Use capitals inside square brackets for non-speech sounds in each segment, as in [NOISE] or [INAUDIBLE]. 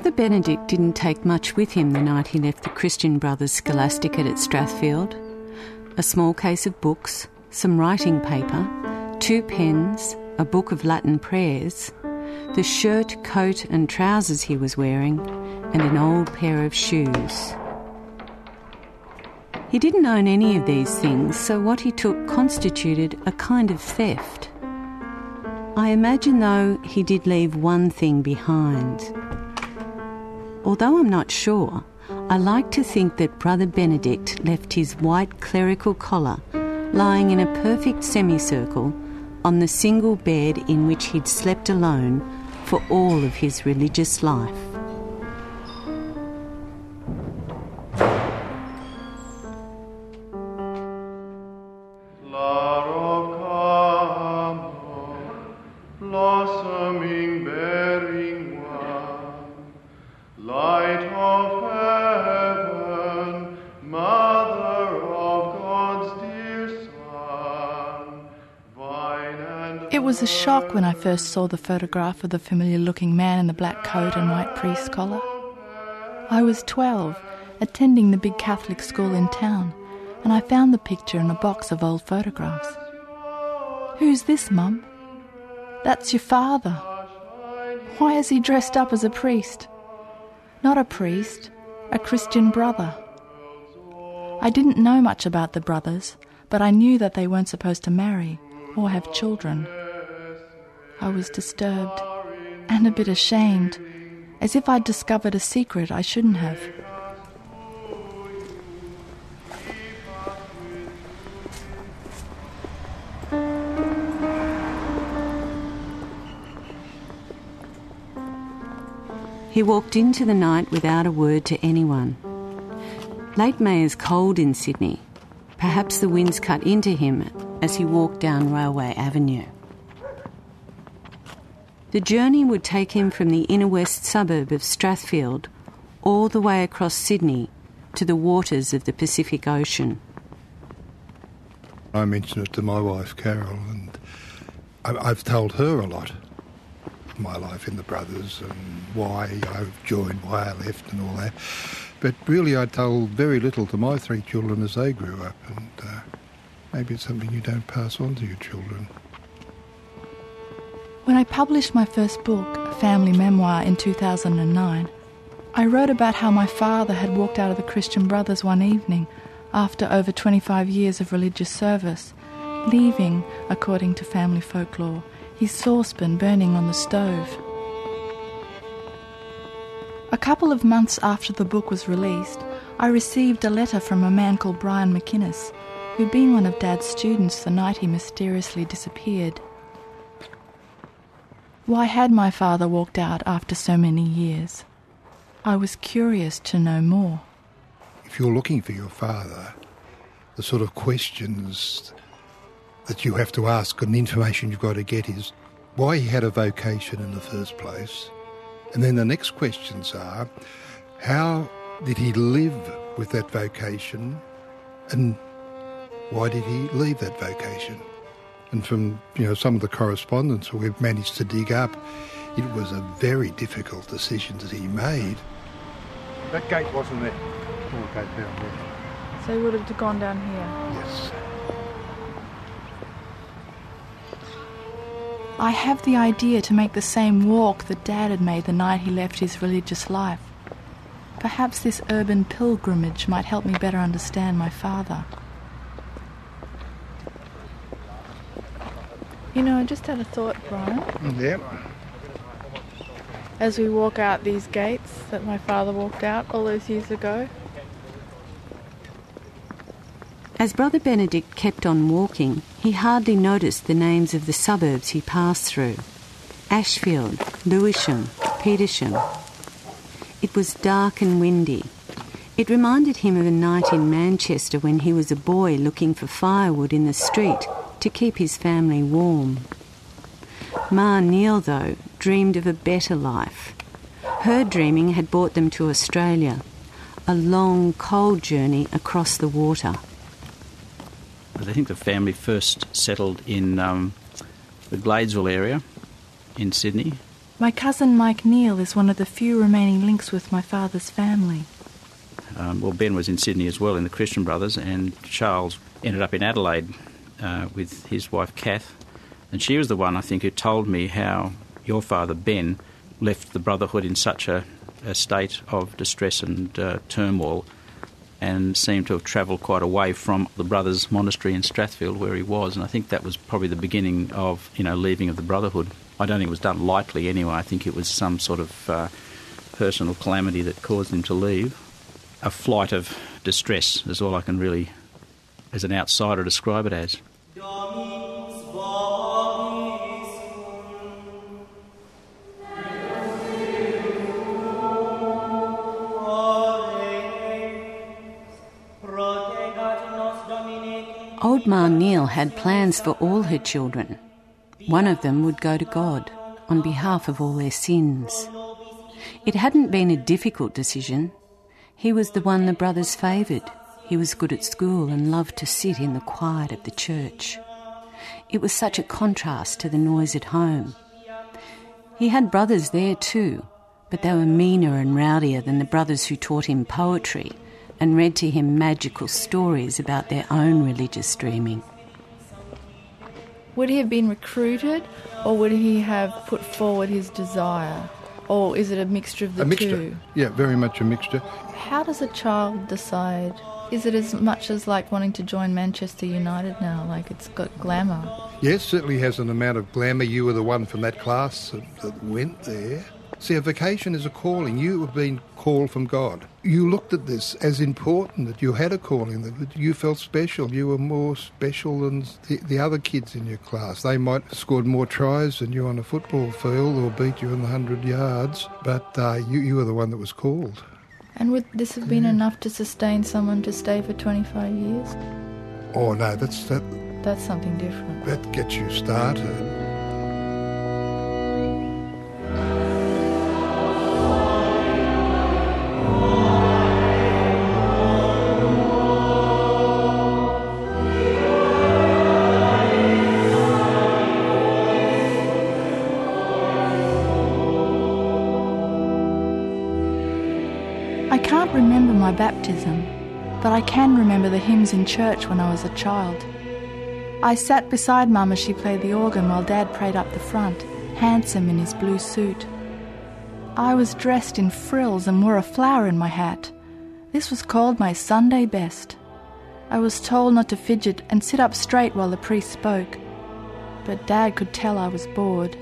Brother Benedict didn't take much with him the night he left the Christian Brothers Scholasticate at Strathfield. A small case of books, some writing paper, two pens, a book of Latin prayers, the shirt, coat, and trousers he was wearing, and an old pair of shoes. He didn't own any of these things, so what he took constituted a kind of theft. I imagine, though, he did leave one thing behind. Although I'm not sure, I like to think that Brother Benedict left his white clerical collar lying in a perfect semicircle on the single bed in which he'd slept alone for all of his religious life. Was a shock when I first saw the photograph of the familiar looking man in the black coat and white priest collar. I was 12, attending the big Catholic school in town, and I found the picture in a box of old photographs. Who's this, Mum? That's your father. Why is he dressed up as a priest? Not a priest, a Christian brother. I didn't know much about the brothers, but I knew that they weren't supposed to marry or have children. I was disturbed and a bit ashamed, as if I'd discovered a secret I shouldn't have. He walked into the night without a word to anyone. Late May is cold in Sydney. Perhaps the winds cut into him as he walked down Railway Avenue. The journey would take him from the inner west suburb of Strathfield all the way across Sydney to the waters of the Pacific Ocean. I mentioned it to my wife Carol, and I've told her a lot of my life in the Brothers and why I've joined, why I left, and all that. But really, I told very little to my three children as they grew up, and uh, maybe it's something you don't pass on to your children. When I published my first book, a family memoir, in 2009, I wrote about how my father had walked out of the Christian Brothers one evening after over 25 years of religious service, leaving, according to family folklore, his saucepan burning on the stove. A couple of months after the book was released, I received a letter from a man called Brian McInnes, who'd been one of Dad's students the night he mysteriously disappeared. Why had my father walked out after so many years? I was curious to know more. If you're looking for your father, the sort of questions that you have to ask and the information you've got to get is why he had a vocation in the first place. And then the next questions are how did he live with that vocation and why did he leave that vocation? And from you know some of the correspondence we've managed to dig up, it was a very difficult decision that he made. That gate wasn't there. Oh, gate down there. So he would have gone down here? Yes. I have the idea to make the same walk that Dad had made the night he left his religious life. Perhaps this urban pilgrimage might help me better understand my father. You know, I just had a thought, Brian. Yep. As we walk out these gates that my father walked out all those years ago. As Brother Benedict kept on walking, he hardly noticed the names of the suburbs he passed through Ashfield, Lewisham, Petersham. It was dark and windy. It reminded him of a night in Manchester when he was a boy looking for firewood in the street to keep his family warm. Ma Neil, though, dreamed of a better life. Her dreaming had brought them to Australia, a long, cold journey across the water. I think the family first settled in um, the Gladesville area in Sydney, My cousin Mike Neil is one of the few remaining links with my father's family. Um, well, Ben was in Sydney as well in the Christian Brothers, and Charles ended up in Adelaide uh, with his wife Kath, and she was the one I think who told me how your father Ben left the Brotherhood in such a, a state of distress and uh, turmoil, and seemed to have travelled quite away from the Brothers Monastery in Strathfield where he was, and I think that was probably the beginning of you know leaving of the Brotherhood. I don't think it was done lightly anyway. I think it was some sort of uh, personal calamity that caused him to leave. A flight of distress is all I can really, as an outsider, describe it as. Old Ma Neil had plans for all her children. One of them would go to God on behalf of all their sins. It hadn't been a difficult decision. He was the one the brothers favoured. He was good at school and loved to sit in the quiet of the church. It was such a contrast to the noise at home. He had brothers there too, but they were meaner and rowdier than the brothers who taught him poetry and read to him magical stories about their own religious dreaming. Would he have been recruited or would he have put forward his desire? Or is it a mixture of the a mixture. two? Yeah, very much a mixture. How does a child decide? Is it as much as like wanting to join Manchester United now? Like it's got glamour. Yes, certainly has an amount of glamour. You were the one from that class that, that went there. See, a vocation is a calling. You have been called from God. You looked at this as important that you had a calling, that you felt special. You were more special than the, the other kids in your class. They might have scored more tries than you on a football field or beat you in the 100 yards, but uh, you, you were the one that was called. And would this have been enough to sustain someone to stay for 25 years? Oh, no, that's that, That's something different. that gets you started. I can remember the hymns in church when I was a child. I sat beside Mum as she played the organ while Dad prayed up the front, handsome in his blue suit. I was dressed in frills and wore a flower in my hat. This was called my Sunday best. I was told not to fidget and sit up straight while the priest spoke. But Dad could tell I was bored.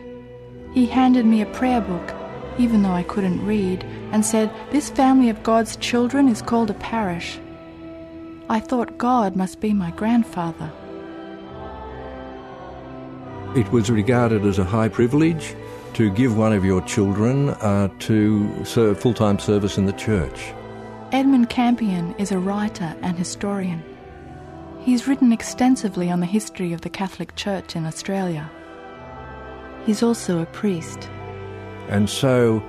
He handed me a prayer book, even though I couldn't read, and said, This family of God's children is called a parish. I thought God must be my grandfather. It was regarded as a high privilege to give one of your children uh, to serve full-time service in the church. Edmund Campion is a writer and historian. He's written extensively on the history of the Catholic Church in Australia. He's also a priest. And so,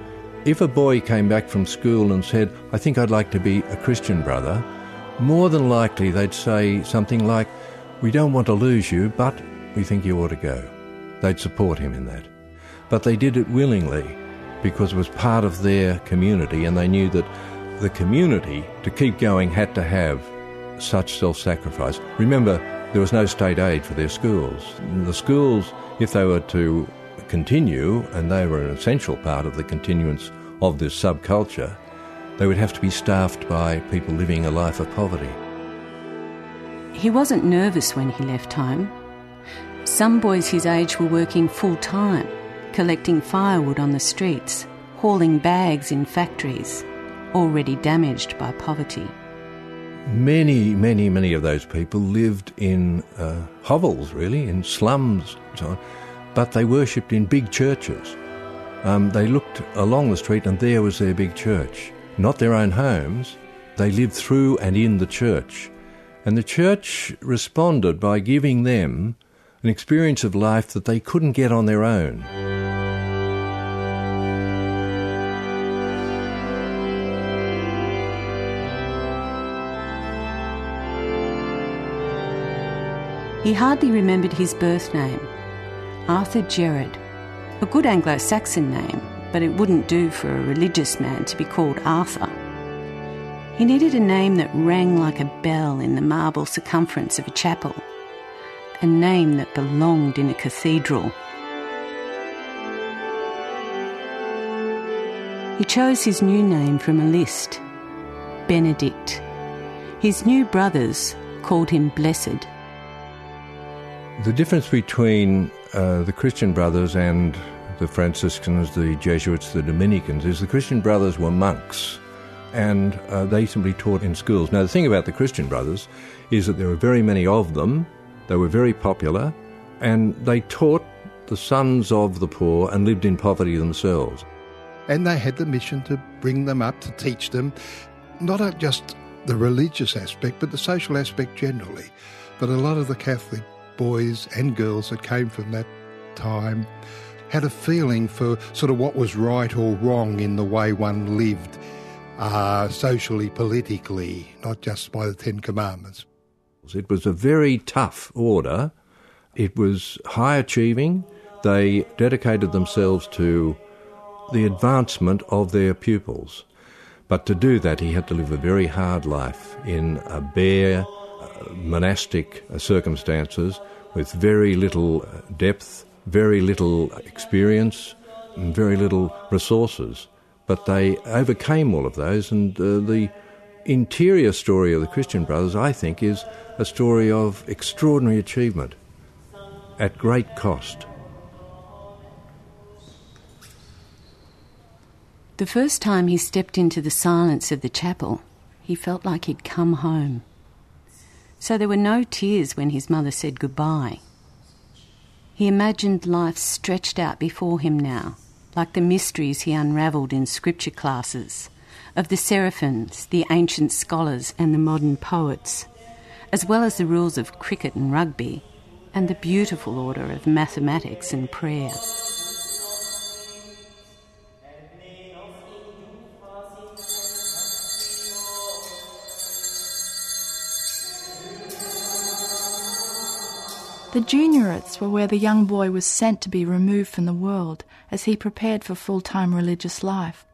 if a boy came back from school and said, I think I'd like to be a Christian brother, more than likely they'd say something like, We don't want to lose you, but we think you ought to go. They'd support him in that. But they did it willingly because it was part of their community and they knew that the community, to keep going, had to have such self sacrifice. Remember, there was no state aid for their schools. The schools, if they were to continue, and they were an essential part of the continuance of this subculture, they would have to be staffed by people living a life of poverty. He wasn't nervous when he left home. Some boys his age were working full time, collecting firewood on the streets, hauling bags in factories, already damaged by poverty. Many, many, many of those people lived in uh, hovels, really, in slums, and so on, but they worshipped in big churches. Um, they looked along the street, and there was their big church. Not their own homes, they lived through and in the church. And the church responded by giving them an experience of life that they couldn't get on their own. He hardly remembered his birth name, Arthur Gerard. A good Anglo Saxon name, but it wouldn't do for a religious man to be called Arthur. He needed a name that rang like a bell in the marble circumference of a chapel, a name that belonged in a cathedral. He chose his new name from a list Benedict. His new brothers called him Blessed. The difference between uh, the Christian brothers and the Franciscans, the Jesuits, the Dominicans is the Christian brothers were monks and uh, they simply taught in schools. Now, the thing about the Christian brothers is that there were very many of them, they were very popular, and they taught the sons of the poor and lived in poverty themselves. And they had the mission to bring them up, to teach them not just the religious aspect, but the social aspect generally. But a lot of the Catholic boys and girls that came from that time had a feeling for sort of what was right or wrong in the way one lived uh, socially, politically, not just by the Ten Commandments. It was a very tough order. It was high achieving. They dedicated themselves to the advancement of their pupils. But to do that, he had to live a very hard life in a bare uh, monastic uh, circumstances with very little uh, depth, very little experience, and very little resources. But they overcame all of those, and uh, the interior story of the Christian Brothers, I think, is a story of extraordinary achievement at great cost. The first time he stepped into the silence of the chapel, he felt like he'd come home. So there were no tears when his mother said goodbye. He imagined life stretched out before him now, like the mysteries he unravelled in scripture classes, of the seraphims, the ancient scholars, and the modern poets, as well as the rules of cricket and rugby, and the beautiful order of mathematics and prayer. The juniorates were where the young boy was sent to be removed from the world as he prepared for full time religious life.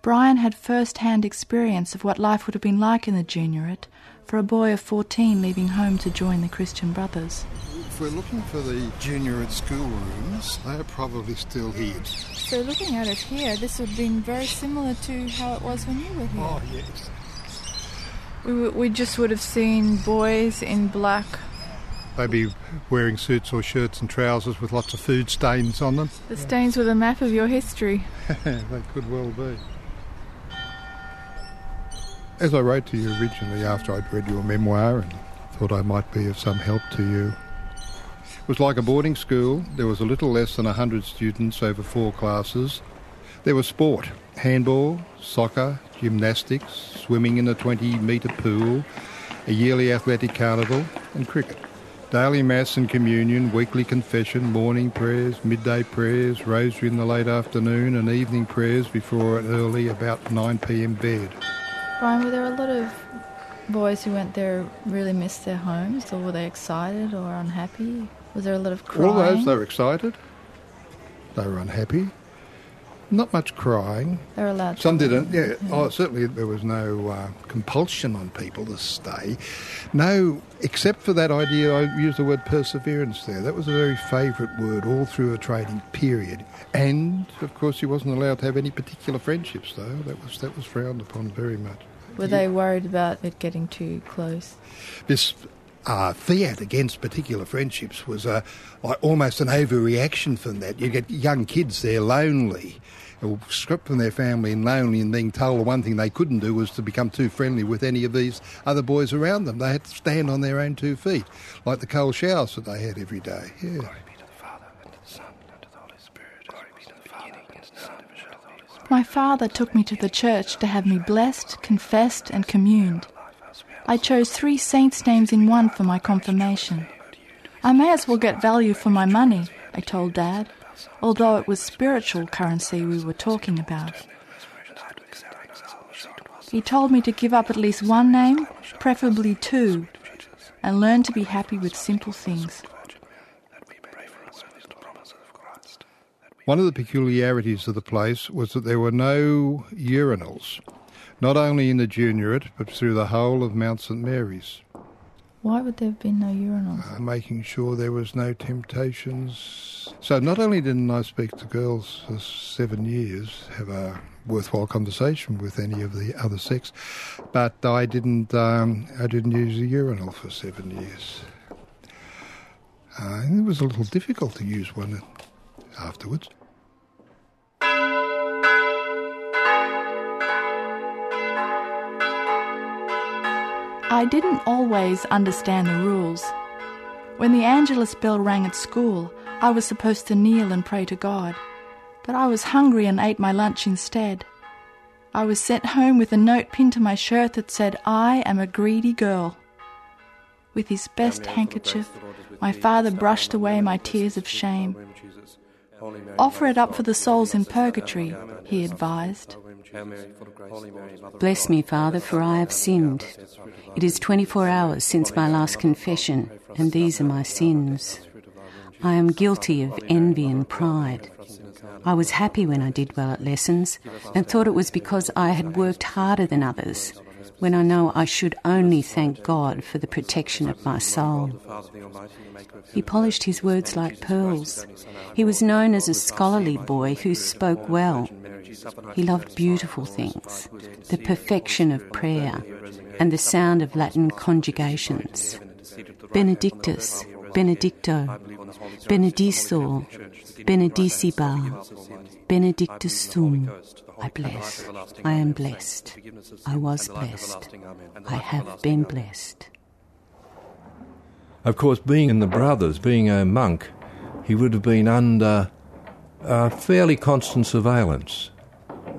Brian had first hand experience of what life would have been like in the juniorate for a boy of 14 leaving home to join the Christian Brothers. If we're looking for the juniorate schoolrooms, they are probably still here. So, looking at it here, this would have been very similar to how it was when you were here. Oh, yes. We, we just would have seen boys in black They'd be wearing suits or shirts and trousers with lots of food stains on them. The stains were the map of your history. [LAUGHS] they could well be. As I wrote to you originally after I'd read your memoir and thought I might be of some help to you, it was like a boarding school. There was a little less than 100 students over four classes. There was sport, handball, soccer, gymnastics, swimming in a 20 metre pool, a yearly athletic carnival, and cricket. Daily Mass and Communion, weekly confession, morning prayers, midday prayers, rosary in the late afternoon, and evening prayers before an early, about 9pm bed. Brian, were there a lot of boys who went there really missed their homes, or were they excited or unhappy? Was there a lot of crying? All those, they were excited. They were unhappy. Not much crying. They were allowed. Some didn't. Yeah. yeah. Oh, certainly there was no uh, compulsion on people to stay. No, except for that idea. I used the word perseverance there. That was a very favourite word all through a training period. And of course, he wasn't allowed to have any particular friendships, though. That was that was frowned upon very much. Were yeah. they worried about it getting too close? This uh, fiat against particular friendships was uh, like almost an overreaction from that. You get young kids there lonely, stripped from their family and lonely, and being told the one thing they couldn't do was to become too friendly with any of these other boys around them. They had to stand on their own two feet, like the cold showers that they had every day. Yeah. My father took me to the church to have me blessed, confessed, and communed. I chose three saints' names in one for my confirmation. I may as well get value for my money, I told Dad, although it was spiritual currency we were talking about. He told me to give up at least one name, preferably two, and learn to be happy with simple things. One of the peculiarities of the place was that there were no urinals, not only in the juniorate, but through the whole of Mount St Mary's. Why would there have been no urinals? Uh, making sure there was no temptations. So not only didn't I speak to girls for seven years, have a worthwhile conversation with any of the other sex, but I didn't. Um, I didn't use a urinal for seven years. Uh, it was a little difficult to use one afterwards. I didn't always understand the rules. When the Angelus bell rang at school, I was supposed to kneel and pray to God, but I was hungry and ate my lunch instead. I was sent home with a note pinned to my shirt that said, I am a greedy girl. With his best handkerchief, my father brushed away my tears of shame. Offer it up for the souls in purgatory, he advised. Bless me, Father, for I have sinned. It is 24 hours since my last confession, and these are my sins. I am guilty of envy and pride. I was happy when I did well at lessons and thought it was because I had worked harder than others, when I know I should only thank God for the protection of my soul. He polished his words like pearls. He was known as a scholarly boy who spoke well. He loved beautiful things, the perfection of prayer, and the sound of Latin conjugations. Benedictus, Benedicto, Benedictor, Benedicibar, Benedictus sum. I bless. I am blessed. I was blessed. I have been blessed. Of course, being in the Brothers, being a monk, he would have been under uh, fairly constant surveillance.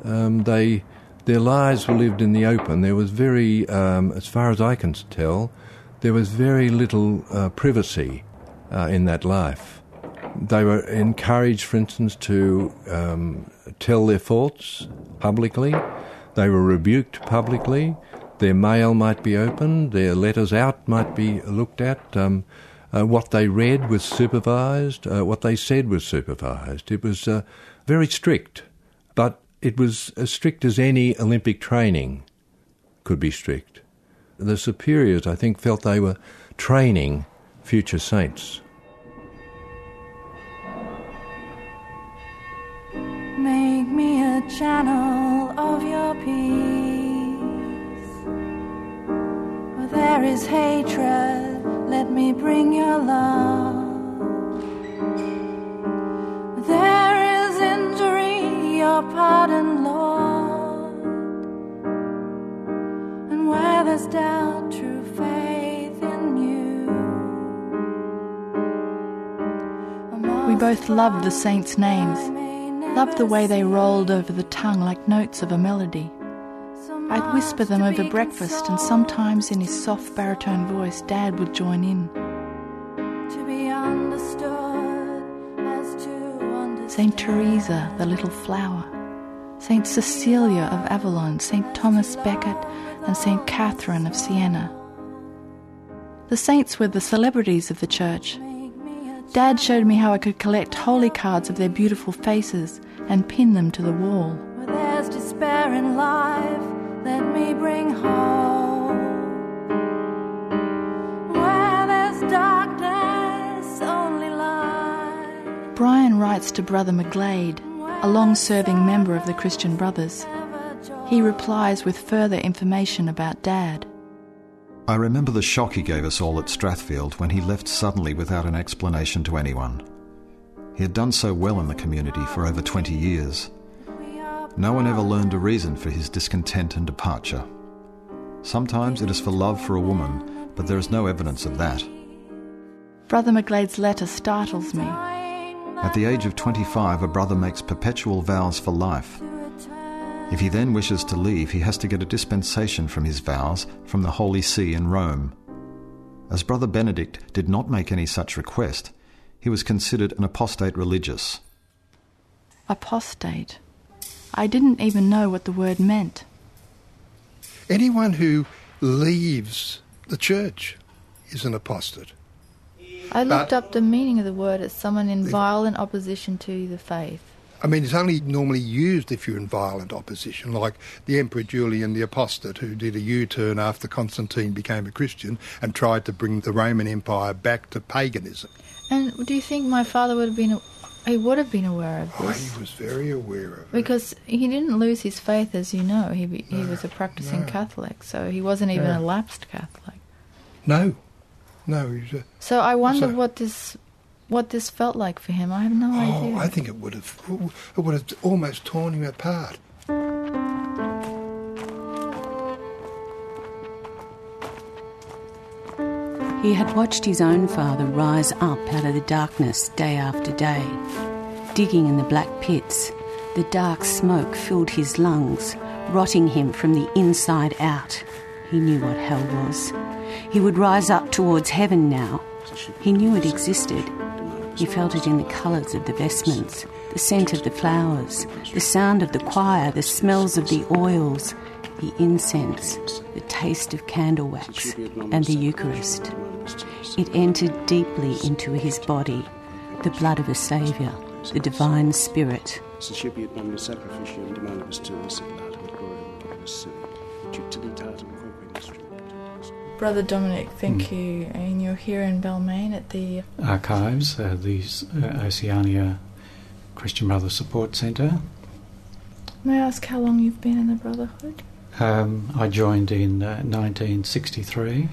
Um, they, their lives were lived in the open. There was very, um, as far as I can tell, there was very little uh, privacy uh, in that life. They were encouraged, for instance, to um, tell their faults publicly. They were rebuked publicly. Their mail might be opened. Their letters out might be looked at. Um, uh, what they read was supervised. Uh, what they said was supervised. It was uh, very strict, but it was as strict as any Olympic training could be strict. The superiors, I think, felt they were training future saints. Make me a channel of your peace. Where there is hatred, let me bring your love. Your pardon, Lord. And where there's doubt, true faith in you. We both loved the saints' names, loved the way they rolled over the tongue like notes of a melody. I'd whisper them over breakfast, and sometimes in his soft baritone voice, Dad would join in. Saint Teresa, the little flower, Saint Cecilia of Avalon, Saint Thomas Becket, and Saint Catherine of Siena. The saints were the celebrities of the church. Dad showed me how I could collect holy cards of their beautiful faces and pin them to the wall. Where there's despair in life, let me bring hope. Writes to Brother McGlade, a long serving member of the Christian Brothers. He replies with further information about Dad. I remember the shock he gave us all at Strathfield when he left suddenly without an explanation to anyone. He had done so well in the community for over 20 years. No one ever learned a reason for his discontent and departure. Sometimes it is for love for a woman, but there is no evidence of that. Brother McGlade's letter startles me. At the age of 25, a brother makes perpetual vows for life. If he then wishes to leave, he has to get a dispensation from his vows from the Holy See in Rome. As Brother Benedict did not make any such request, he was considered an apostate religious. Apostate. I didn't even know what the word meant. Anyone who leaves the church is an apostate. I looked up the meaning of the word as someone in violent opposition to the faith. I mean, it's only normally used if you're in violent opposition, like the Emperor Julian the Apostate, who did a U turn after Constantine became a Christian and tried to bring the Roman Empire back to paganism. And do you think my father would have been he would have been aware of this. Oh, he was very aware of it. Because he didn't lose his faith, as you know. He he No, was a practicing no. Catholic, so he wasn't even No. a lapsed Catholic. No, no, he was a, So I wonder So- what this what this felt like for him. I have no Oh, idea. I think it would have it would have almost torn him apart. He had watched his own father rise up out of the darkness day after day. Digging in the black pits, the dark smoke filled his lungs, rotting him from the inside out. He knew what hell was. He would rise up towards heaven now. He knew it existed. He felt it in the colours of the vestments, the scent of the flowers, the sound of the choir, the smells of the oils, the incense, the taste of candle wax, and the Eucharist. It entered deeply into his body, the blood of a Saviour, the divine spirit. Brother Dominic, thank Hmm. you. And you're here in Balmain at the archives, uh, the uh, Oceania Christian Brother Support Centre. May I ask how long you've been in the Brotherhood? Um, I joined in uh, 1963.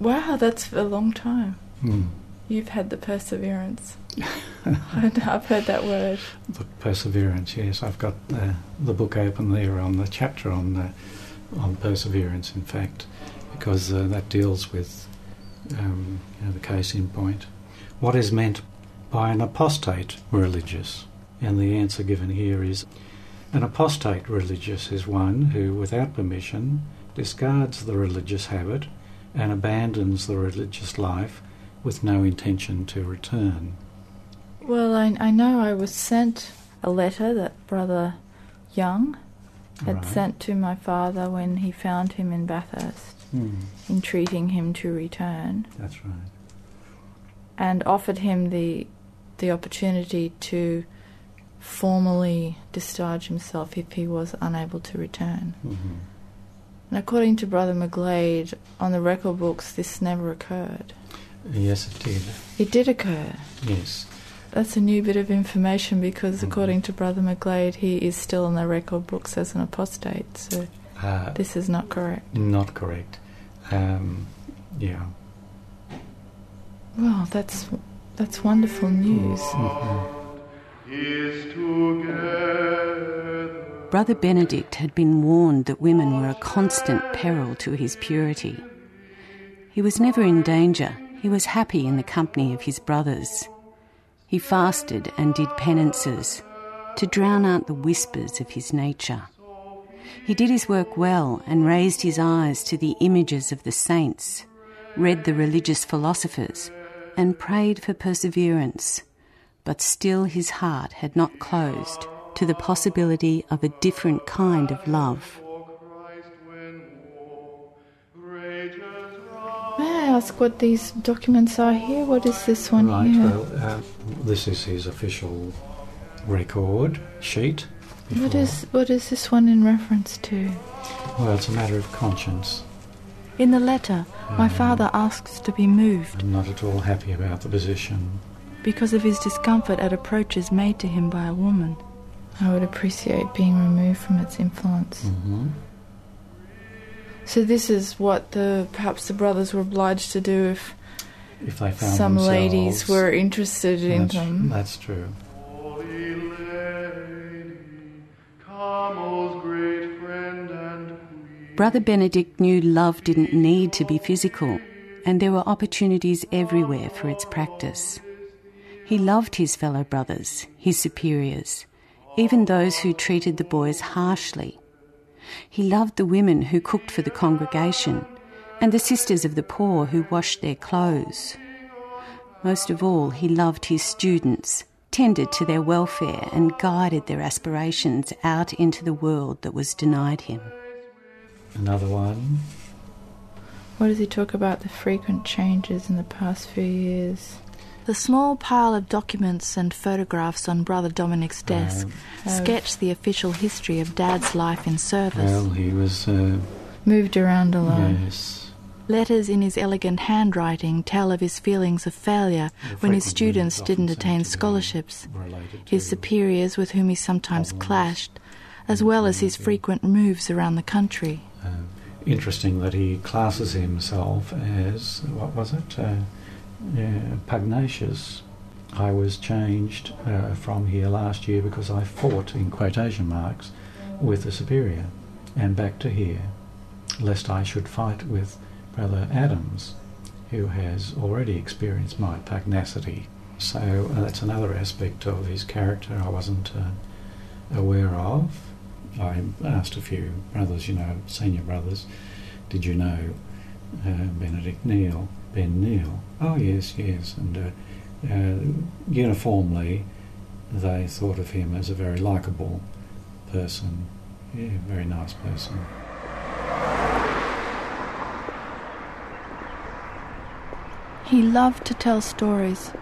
Wow, that's a long time. Hmm. You've had the perseverance. [LAUGHS] I've heard that word. The perseverance, yes. I've got uh, the book open there on the chapter on uh, on perseverance, in fact, because uh, that deals with um, you know, the case in point. What is meant by an apostate religious? And the answer given here is an apostate religious is one who, without permission, discards the religious habit and abandons the religious life with no intention to return. Well, I, I know I was sent a letter that Brother Young had Right. sent to my father when he found him in Bathurst, Hmm, entreating him to return, that's right. and offered him the the opportunity to formally discharge himself if he was unable to return. hmm And according to Brother McGlade, on the record books, this never occurred. Yes, it did. It did occur. Yes. That's a new bit of information because, Mhm. according to Brother McGlade, he is still in the record books as an apostate. So Uh, this is not correct. not correct. Um, yeah. Well, that's that's wonderful news. Mhm. Brother Benedict had been warned that women were a constant peril to his purity. He was never in danger. He was happy in the company of his brothers. He fasted and did penances to drown out the whispers of his nature. He did his work well and raised his eyes to the images of the saints, read the religious philosophers, and prayed for perseverance. But still his heart had not closed to the possibility of a different kind of love. May I ask what these documents are here? What is this one Right, here? well, uh, this is his official record sheet. what before- is what is this one in reference to? Well, it's a matter of conscience. In the letter, my Um, father asks to be moved I'm not at all happy about the position. because of his discomfort at approaches made to him by a woman. I would appreciate being removed from its influence. hmm So this is what the perhaps the brothers were obliged to do if If they found some ladies were interested in that's, them. That's true. Brother Benedict knew love didn't need to be physical, and there were opportunities everywhere for its practice. He loved his fellow brothers, his superiors, even those who treated the boys harshly. He loved the women who cooked for the congregation and the sisters of the poor who washed their clothes. Most of all, he loved his students, tended to their welfare, and guided their aspirations out into the world that was denied him. Another one. What does he talk about the frequent changes in the past few years? The small pile of documents and photographs on Brother Dominic's desk Uh, sketch the official history of Dad's life in service. Well, he was, uh, Moved around a lot. yes, Letters in his elegant handwriting tell of his feelings of failure when his students didn't attain scholarships, his superiors with whom he sometimes clashed, as well as his frequent moves around the country. Uh, interesting that he classes himself as what was it? Uh, yeah, pugnacious. I was changed uh, from here last year because I fought in quotation marks with the superior, and back to here, lest I should fight with Brother Adams, who has already experienced my pugnacity. So uh, that's another aspect of his character I wasn't uh, aware of. I asked a few brothers, you know, senior brothers, did you know uh, Benedict Neil, Ben Neil? Oh, yes, yes. And uh, uh, uniformly, they thought of him as a very likable person. Yeah, very nice person. He loved to tell stories.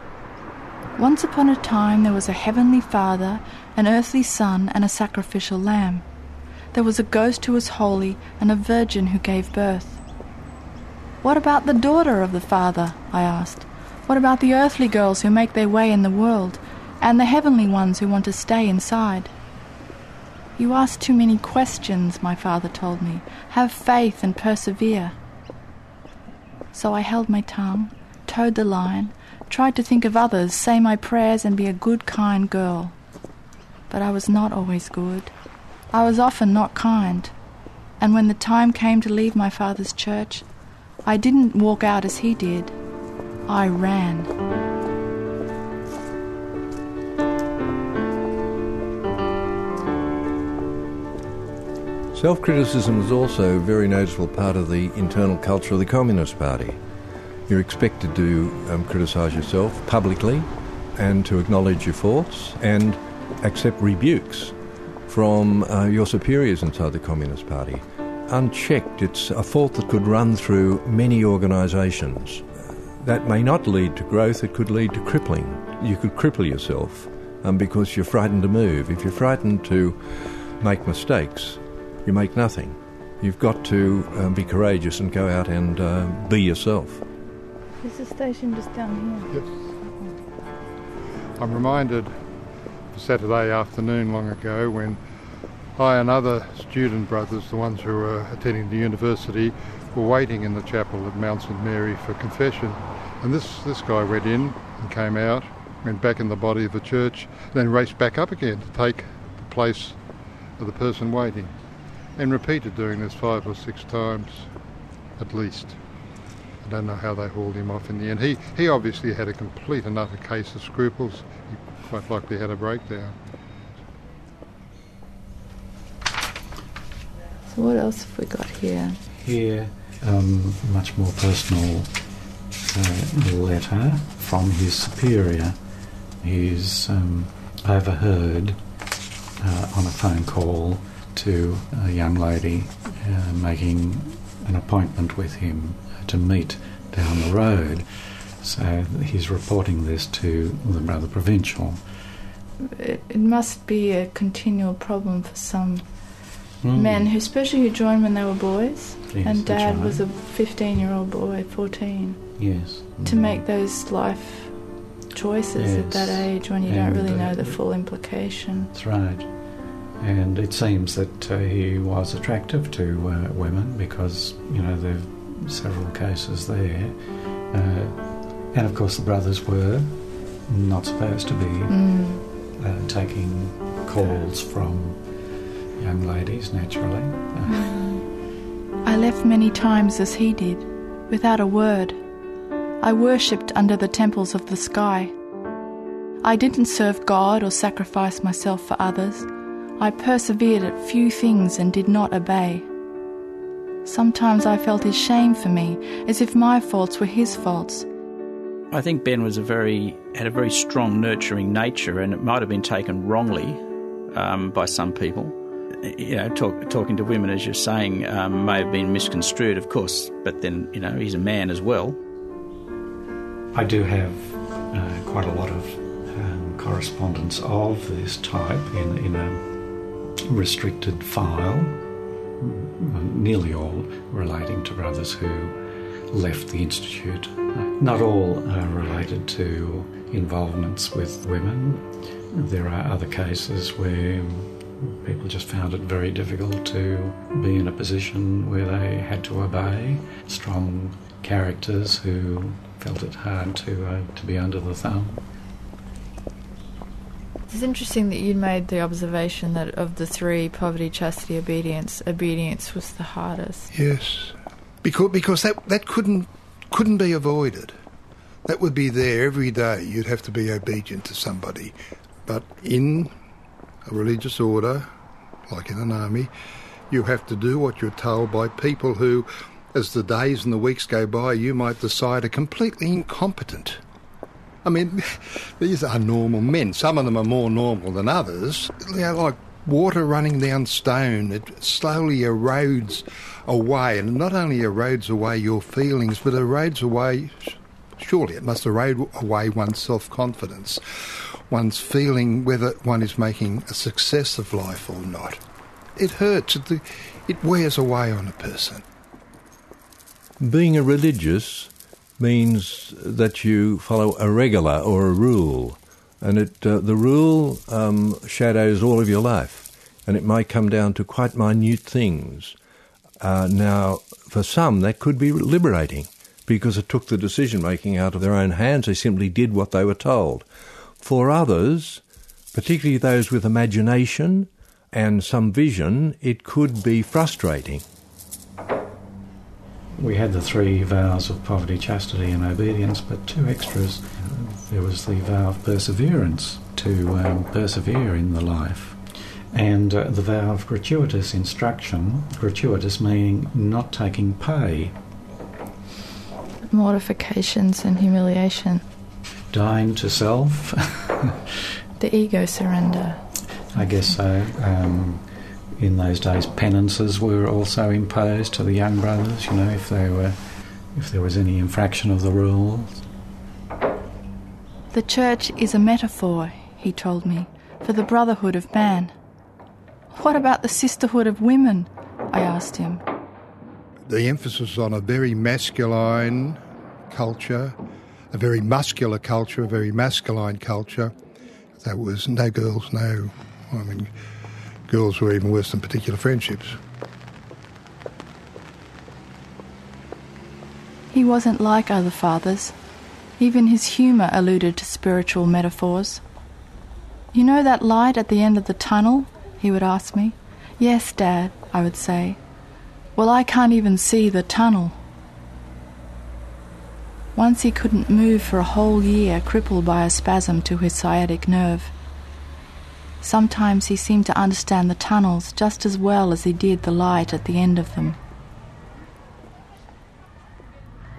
Once upon a time there was a heavenly Father, an earthly Son, and a sacrificial lamb. There was a ghost who was holy, and a virgin who gave birth. What about the daughter of the Father? I asked. What about the earthly girls who make their way in the world, and the heavenly ones who want to stay inside? You ask too many questions, my father told me. Have faith and persevere. So I held my tongue, toed the line, tried to think of others, say my prayers, and be a good, kind girl. But I was not always good. I was often not kind. And when the time came to leave my father's church, I didn't walk out as he did. I ran. Self criticism was also a very noticeable part of the internal culture of the Communist Party. You're expected to um, criticise yourself publicly and to acknowledge your faults and accept rebukes from uh, your superiors inside the Communist Party. Unchecked, it's a fault that could run through many organisations. That may not lead to growth, it could lead to crippling. You could cripple yourself um, because you're frightened to move. If you're frightened to make mistakes, you make nothing. You've got to um, be courageous and go out and uh, be yourself. Is the station just down here? Yes. I'm reminded of Saturday afternoon long ago when I and other student brothers, the ones who were attending the university, were waiting in the chapel at Mount St Mary for confession. And this, this guy went in and came out, went back in the body of the church, then raced back up again to take the place of the person waiting. And repeated doing this five or six times at least. I don't know how they hauled him off in the end. He, he obviously had a complete and utter case of scruples. He quite likely had a breakdown. So what else have we got here? Here, um, much more personal uh, letter from his superior. He's um, overheard uh, on a phone call to a young lady uh, making an appointment with him to meet down the road. So he's reporting this to the Brother Provincial. It, it must be a continual problem for some Hmm. men, who, especially who joined when they were boys. Yes, and Dad right. was a 15 year old boy, 14. Yes. To make those life choices at that age when you And, don't really uh, know the full implication. That's right. And it seems that uh, he was attractive to uh, women because, you know, there are several cases there. And of course, the brothers were not supposed to be Mm. uh, taking calls from young ladies, naturally. I left many times as he did, without a word. I worshipped under the temples of the sky. I didn't serve God or sacrifice myself for others. I persevered at few things and did not obey. Sometimes I felt his shame for me, as if my faults were his faults. I think Ben was a very had a very strong nurturing nature, and it might have been taken wrongly um, by some people. You know, talk, talking to women, as you're saying, um, may have been misconstrued, of course. But then, you know, he's a man as well. I do have uh, quite a lot of um, correspondence of this type in, in a restricted file, nearly all relating to brothers who left the Institute. Not all are related to involvements with women. There are other cases where people just found it very difficult to be in a position where they had to obey strong characters who felt it hard to uh, to be under the thumb. It's interesting that you made the observation that of the three poverty, chastity, obedience, obedience was the hardest. Yes, because because that that couldn't couldn't be avoided. That would be there every day. You'd have to be obedient to somebody, but in a religious order, like in an army, you have to do what you're told by people who, as the days and the weeks go by, you might decide are completely incompetent. I mean, [LAUGHS] these are normal men. Some of them are more normal than others. They're like water running down stone. It slowly erodes away, and not only erodes away your feelings, but erodes away. Surely it must erode away one's self confidence, one's feeling whether one is making a success of life or not. It hurts. It, wears away on a person. Being a religious means that you follow a regular or a rule, and it, uh, the rule um, shadows all of your life, and it may come down to quite minute things. Uh, now, for some, that could be liberating because it took the decision making out of their own hands. They simply did what they were told. For others, particularly those with imagination and some vision, it could be frustrating we had the three vows of poverty, chastity, and obedience, but two extras. There was the vow of perseverance to um, persevere in the life, and uh, the vow of gratuitous instruction. Gratuitous meaning not taking pay. Mortifications and humiliation. Dying to self. [LAUGHS] the ego surrender. I guess so. Um, in those days, penances were also imposed to the young brothers. You know, if they were, if there was any infraction of the rules. The church is a metaphor, he told me, for the brotherhood of man. What about the sisterhood of women? I asked him. The emphasis on a very masculine culture, a very muscular culture, a very masculine culture. There was no girls, no, I mean, girls were even worse than particular friendships. He wasn't like other fathers. Even his humour alluded to spiritual metaphors. You know that light at the end of the tunnel? He would ask me. Yes, Dad, I would say. Well, I can't even see the tunnel. Once he couldn't move for a whole year, crippled by a spasm to his sciatic nerve. Sometimes he seemed to understand the tunnels just as well as he did the light at the end of them.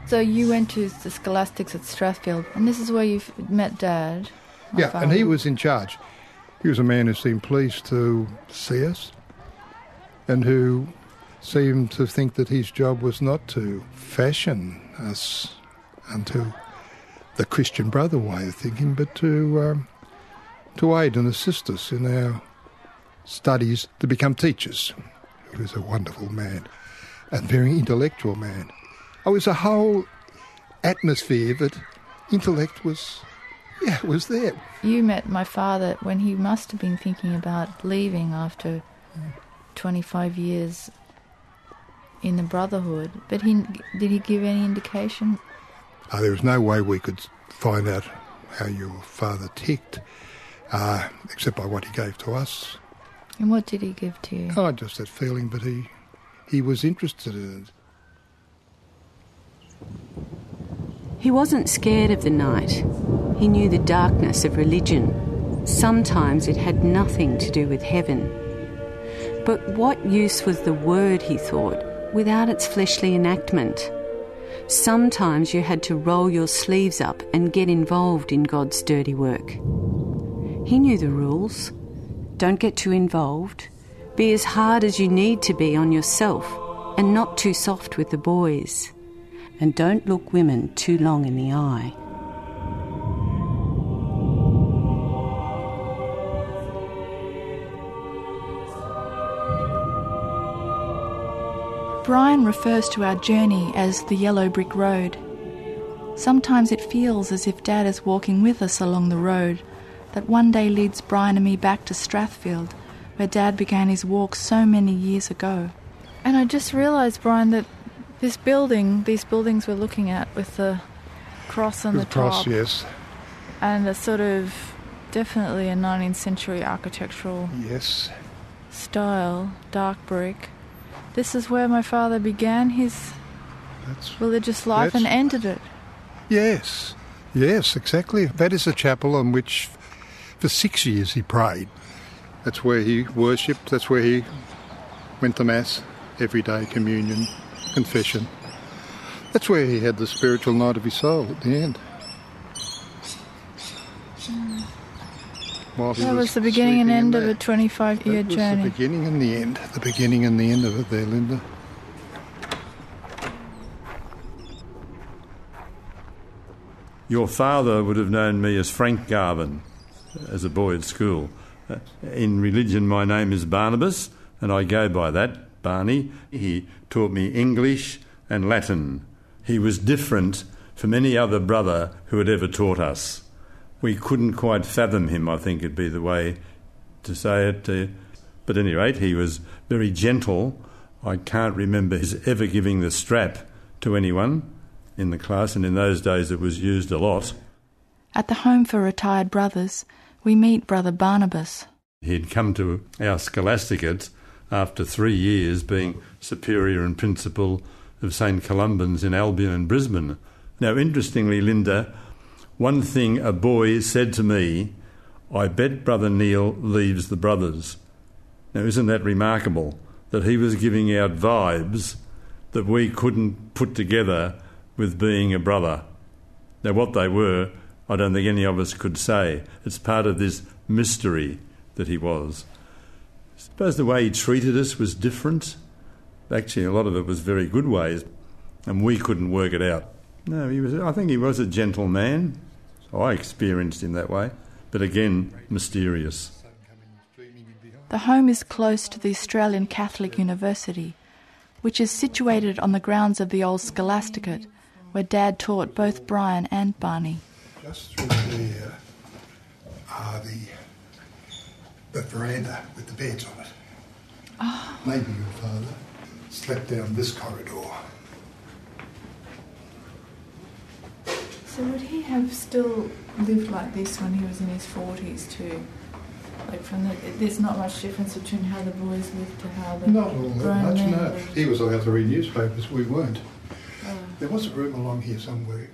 So you went to the scholastics at Strathfield, and this is where you met Dad. Yeah, father. and he was in charge. He was a man who seemed pleased to see us, and who seemed to think that his job was not to fashion us unto the Christian brother way of thinking, but to um, to aid and assist us in our studies to become teachers. He was a wonderful man, a very intellectual man. Oh, it was a whole atmosphere that intellect was, yeah, it was there. You met my father when he must have been thinking about leaving after 25 years in the Brotherhood, but he did he give any indication? Uh, there was no way we could find out how your father ticked uh, except by what he gave to us. And what did he give to you? Oh, just that feeling but he he was interested in it. He wasn't scared of the night. He knew the darkness of religion. Sometimes it had nothing to do with heaven. But what use was the word, he thought, without its fleshly enactment? Sometimes you had to roll your sleeves up and get involved in God's dirty work. He knew the rules. Don't get too involved. Be as hard as you need to be on yourself and not too soft with the boys and don't look women too long in the eye. Brian refers to our journey as the yellow brick road. Sometimes it feels as if Dad is walking with us along the road that one day leads Brian and me back to Strathfield, where Dad began his walk so many years ago. And I just realised, Brian, that this building, these buildings we're looking at with the cross on The the top, yes. and a sort of definitely a 19th century architectural Yes. style, dark brick. This is where my father began his That's religious life and ended it. Yes, yes, exactly. That is a chapel on which for six years he prayed. That's where he worshipped, that's where he went to Mass every day, communion, confession. That's where he had the spiritual night of his soul at the end. While That was the beginning and end of a 25 year That was journey. the beginning and the end. The beginning and the end of it there, Linda. Your father would have known me as Frank Garvin as a boy at school. Uh, In religion, my name is Barnabas, and I go by that, Barney. He taught me English and Latin. He was different from any other brother who had ever taught us. We couldn't quite fathom him, I think it'd be the way to say it. uh, But at any rate, he was very gentle. I can't remember his ever giving the strap to anyone in the class, and in those days it was used a lot. At the home for retired brothers, we meet Brother Barnabas. He'd come to our scholasticate after three years being superior and principal of St Columban's in Albion and Brisbane. Now, interestingly, Linda, one thing a boy said to me, I bet Brother Neil leaves the brothers. Now, isn't that remarkable? That he was giving out vibes that we couldn't put together with being a brother. Now, what they were, I don't think any of us could say. It's part of this mystery that he was. I suppose the way he treated us was different. Actually, a lot of it was very good ways, and we couldn't work it out. No, he was. I think he was a gentle man. So I experienced him that way, but again, mysterious. The home is close to the Australian Catholic University, which is situated on the grounds of the old Scholasticate, where Dad taught both Brian and Barney. Just through there are the the veranda with the beds on it. Ah. Maybe your father slept down this corridor. So would he have still lived like this when he was in his 40s too? Like from the, there's not much difference between how the boys lived to how the Not all that much, no. lived. He was allowed to read newspapers, we weren't. Oh. There was a room along here somewhere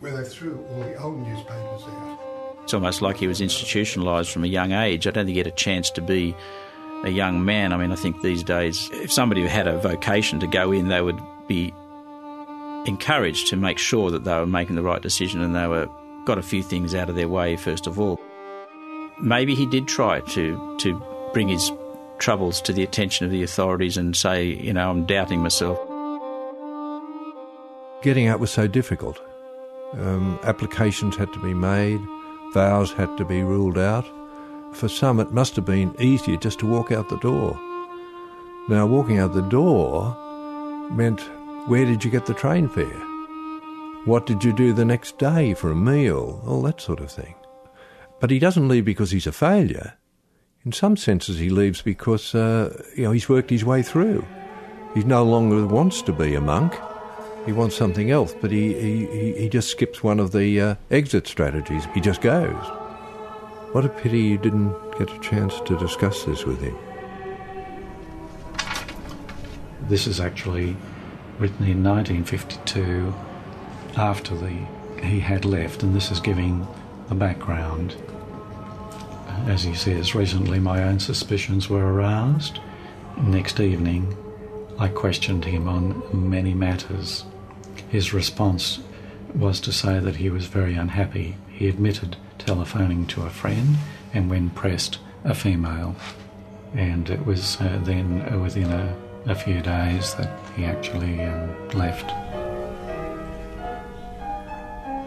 where they threw all the old newspapers out. It's almost like he was institutionalised from a young age. I don't think he had a chance to be a young man. I mean, I think these days, if somebody had a vocation to go in, they would be encouraged to make sure that they were making the right decision and they were got a few things out of their way first of all. Maybe he did try to to bring his troubles to the attention of the authorities and say, you know, I'm doubting myself. Getting out was so difficult. Um, applications had to be made, vows had to be ruled out. For some, it must have been easier just to walk out the door. Now, walking out the door meant where did you get the train fare? What did you do the next day for a meal? All that sort of thing. But he doesn't leave because he's a failure. In some senses, he leaves because uh, you know he's worked his way through. He no longer wants to be a monk. He wants something else, but he, he, he- just skips one of the uh, exit strategies. He just goes. What a pity you didn't get a chance to discuss this with him. This is actually written in 1952 after the he had left, and this is giving the background. As he says, recently my own suspicions were aroused. Next evening, I questioned him on many matters. His response was to say that he was very unhappy. He admitted telephoning to a friend, and when pressed, a female. And it was uh, then uh, within a, a few days that he actually um, left.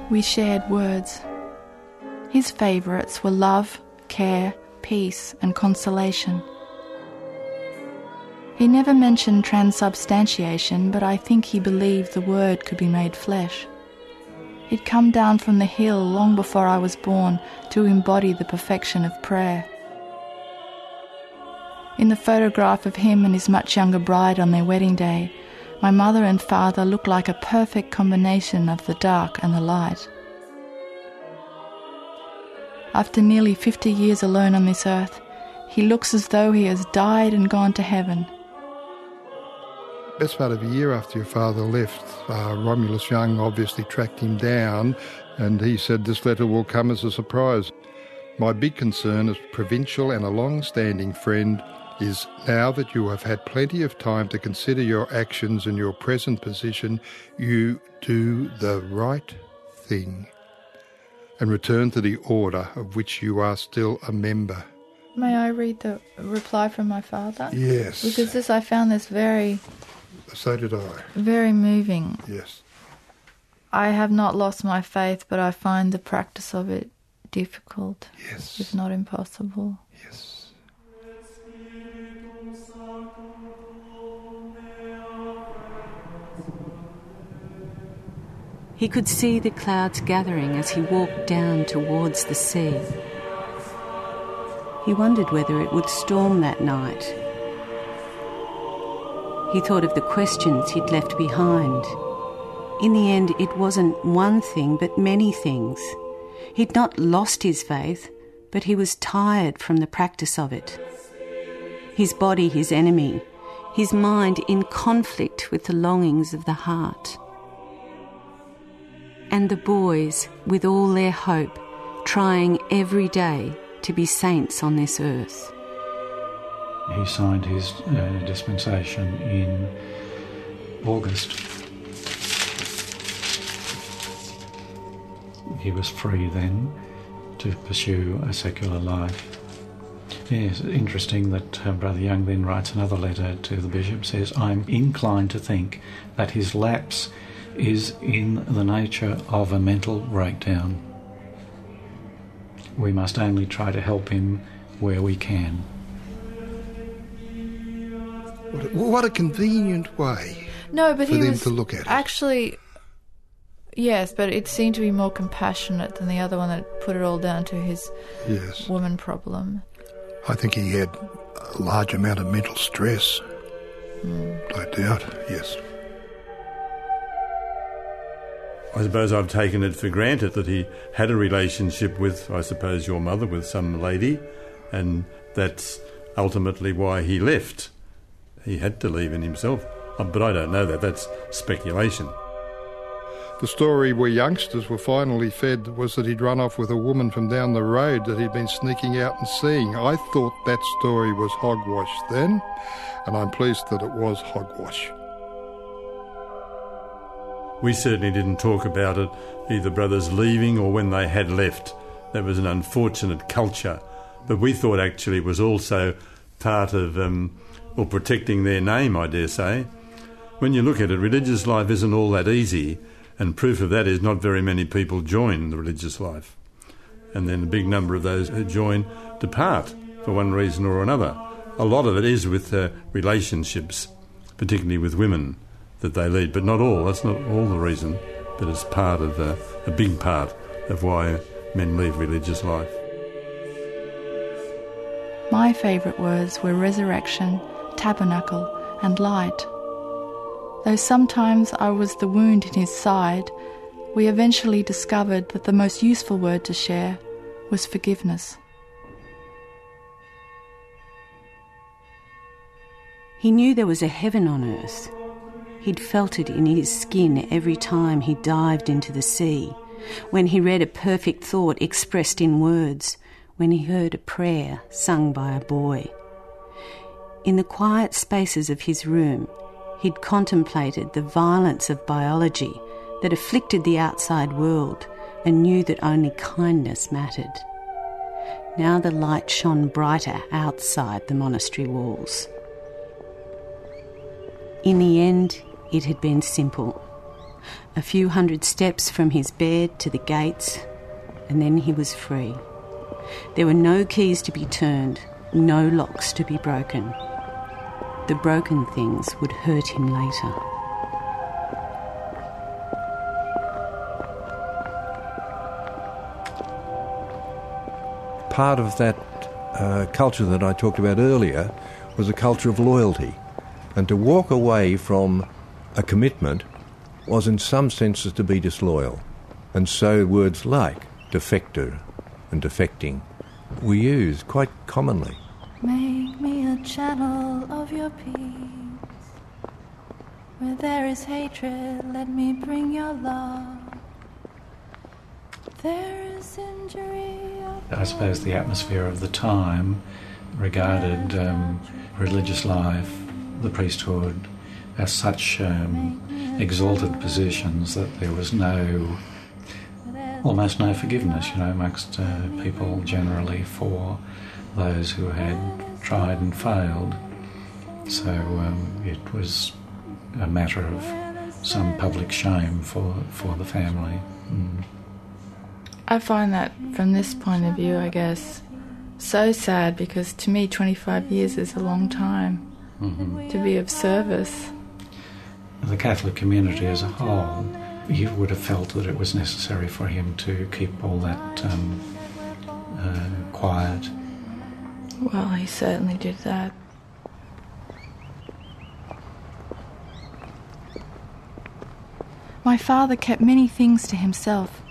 We shared words. His favourites were love, care, peace, and consolation. He never mentioned transubstantiation, but I think he believed the Word could be made flesh. He'd come down from the hill long before I was born to embody the perfection of prayer. In the photograph of him and his much younger bride on their wedding day, my mother and father look like a perfect combination of the dark and the light. After nearly 50 years alone on this earth, he looks as though he has died and gone to heaven. Best part of a year after your father left, uh, Romulus Young obviously tracked him down and he said this letter will come as a surprise. My big concern as provincial and a long standing friend is now that you have had plenty of time to consider your actions and your present position, you do the right thing and return to the order of which you are still a member. May I read the reply from my father? Yes. Because this, I found this very, So did I. very moving. Yes. I have not lost my faith, but I find the practice of it difficult, Yes. if not impossible. Yes. He could see the clouds gathering as he walked down towards the sea. He wondered whether it would storm that night. He thought of the questions he'd left behind. In the end, it wasn't one thing, but many things. He'd not lost his faith, but he was tired from the practice of it. His body his enemy, his mind in conflict with the longings of the heart. And the boys, with all their hope, trying every day to be saints on this earth. He signed his uh, dispensation in August. He was free then to pursue a secular life. Yes, interesting that Brother Young then writes another letter to the bishop, says, I'm inclined to think that his lapse is in the nature of a mental breakdown. We must only try to help him where we can. What a, what a convenient way No, but for he them was to look at it. actually. Yes, but it seemed to be more compassionate than the other one that put it all down to his Yes. woman problem. I think he had a large amount of mental stress. Hmm. No doubt, yes. I suppose I've taken it for granted that he had a relationship with, I suppose, your mother, with some lady, and that's ultimately why he left. He had to leave in himself. But I don't know that. That's speculation. The story where youngsters were finally fed was that he'd run off with a woman from down the road that he'd been sneaking out and seeing. I thought that story was hogwash then, and I'm pleased that it was hogwash. We certainly didn't talk about it, either brothers leaving or when they had left. That was an unfortunate culture. But we thought actually it was also part of, um, or protecting their name, I dare say. When you look at it, religious life isn't all that easy, and proof of that is not very many people join the religious life. And then a big number of those who join depart for one reason or another. A lot of it is with uh, relationships, particularly with women, that they lead, but not all. That's not all the reason, but it's part of uh, a big part of why men leave religious life. My favourite words were resurrection, tabernacle, and light. Though sometimes I was the wound in his side, we eventually discovered that the most useful word to share was forgiveness. He knew there was a heaven on earth. He'd felt it in his skin every time he dived into the sea, when he read a perfect thought expressed in words, when he heard a prayer sung by a boy. In the quiet spaces of his room, he'd contemplated the violence of biology that afflicted the outside world and knew that only kindness mattered. Now the light shone brighter outside the monastery walls. In the end, it had been simple. A few hundred steps from his bed to the gates, and then he was free. There were no keys to be turned, no locks to be broken. The broken things would hurt him later. Part of that uh, culture that I talked about earlier was a culture of loyalty. And to walk away from a commitment was, in some senses, to be disloyal. And so words like defector and defecting we use quite commonly. Make channel of your peace. Where there is hatred, let me bring your love. There is injury. I suppose the atmosphere of the time regarded um, religious life, the priesthood, as such um, exalted positions that there was no, almost no forgiveness, you know, amongst uh, people generally for those who had tried and failed. So um, it was a matter of some public shame for, for the family. Mm. I find that from this point of view, I guess, so sad because to me, 25 years is a long time Mhm. to be of service. The Catholic community as a whole, you would have felt that it was necessary for him to keep all that um, uh, quiet. Well, he certainly did that. My father kept many things to himself,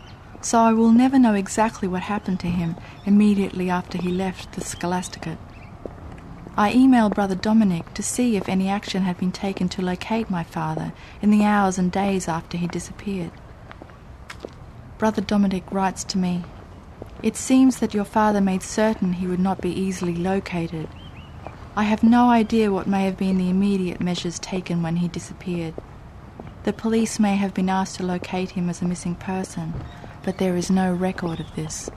so I will never know exactly what happened to him immediately after he left the Scholasticate. I emailed Brother Dominic to see if any action had been taken to locate my father in the hours and days after he disappeared. Brother Dominic writes to me It seems that your father made certain he would not be easily located. I have no idea what may have been the immediate measures taken when he disappeared. The police may have been asked to locate him as a missing person, but there is no record of this.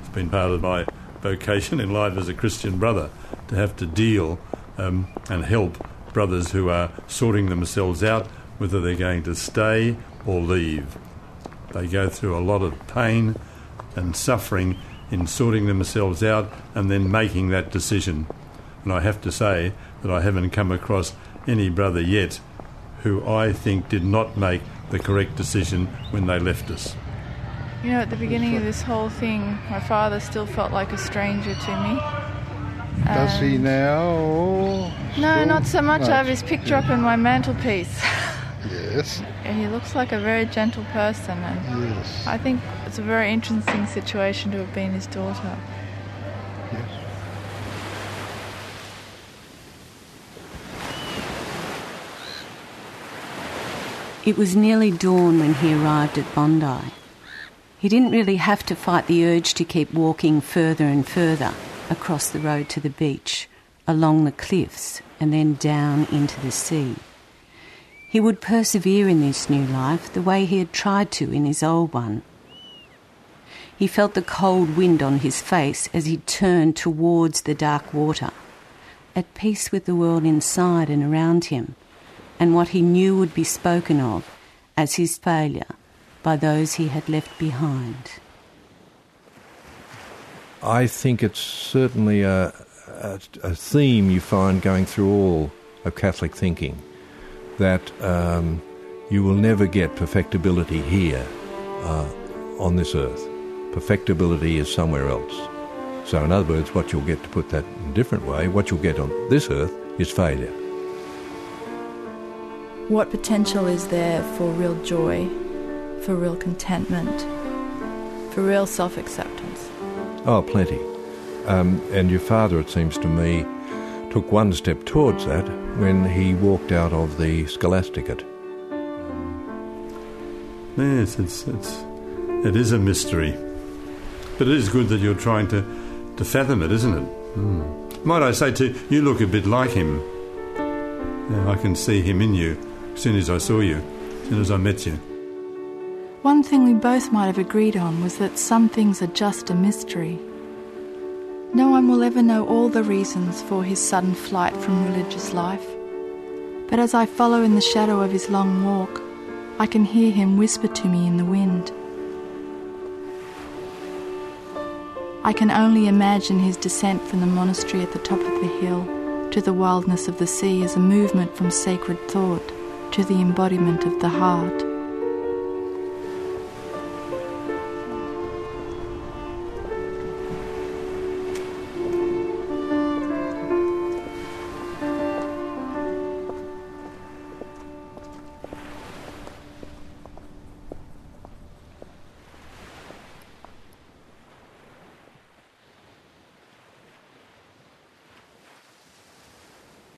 It's been part of my vocation in life as a Christian brother to have to deal um, and help brothers who are sorting themselves out whether they're going to stay or leave. They go through a lot of pain and suffering in sorting themselves out and then making that decision. And I have to say that I haven't come across any brother yet who I think did not make the correct decision when they left us. You know, at the beginning of this whole thing, my father still felt like a stranger to me. Does he Um, now? No, not so much. No. I have his picture up in my mantelpiece. [LAUGHS] Yes. And he looks like a very gentle person, and Yes. I think it's a very interesting situation to have been his daughter. Yes. It was nearly dawn when he arrived at Bondi. He didn't really have to fight the urge to keep walking further and further across the road to the beach, along the cliffs, and then down into the sea. He would persevere in this new life the way he had tried to in his old one. He felt the cold wind on his face as he turned towards the dark water, at peace with the world inside and around him, and what he knew would be spoken of as his failure by those he had left behind. I think it's certainly a, a, a theme you find going through all of Catholic thinking that um, you will never get perfectibility here uh, on this earth. Perfectibility is somewhere else. So, in other words, what you'll get, to put that in a different way, what you'll get on this earth is failure. What potential is there for real joy, for real contentment, for real self acceptance? Oh, plenty. Um, and your father, it seems to me, took one step towards that when he walked out of the Scholasticate. Yes, it's, it's, it is a mystery. But it is good that you're trying to, to fathom it, isn't it? Mm. Might I say too, you look a bit like him. Yeah, I can see him in you as soon as I saw you, as soon as I met you. One thing we both might have agreed on was that some things are just a mystery. No one will ever know all the reasons for his sudden flight from religious life. But as I follow in the shadow of his long walk, I can hear him whisper to me in the wind. I can only imagine his descent from the monastery at the top of the hill to the wildness of the sea as a movement from sacred thought to the embodiment of the heart.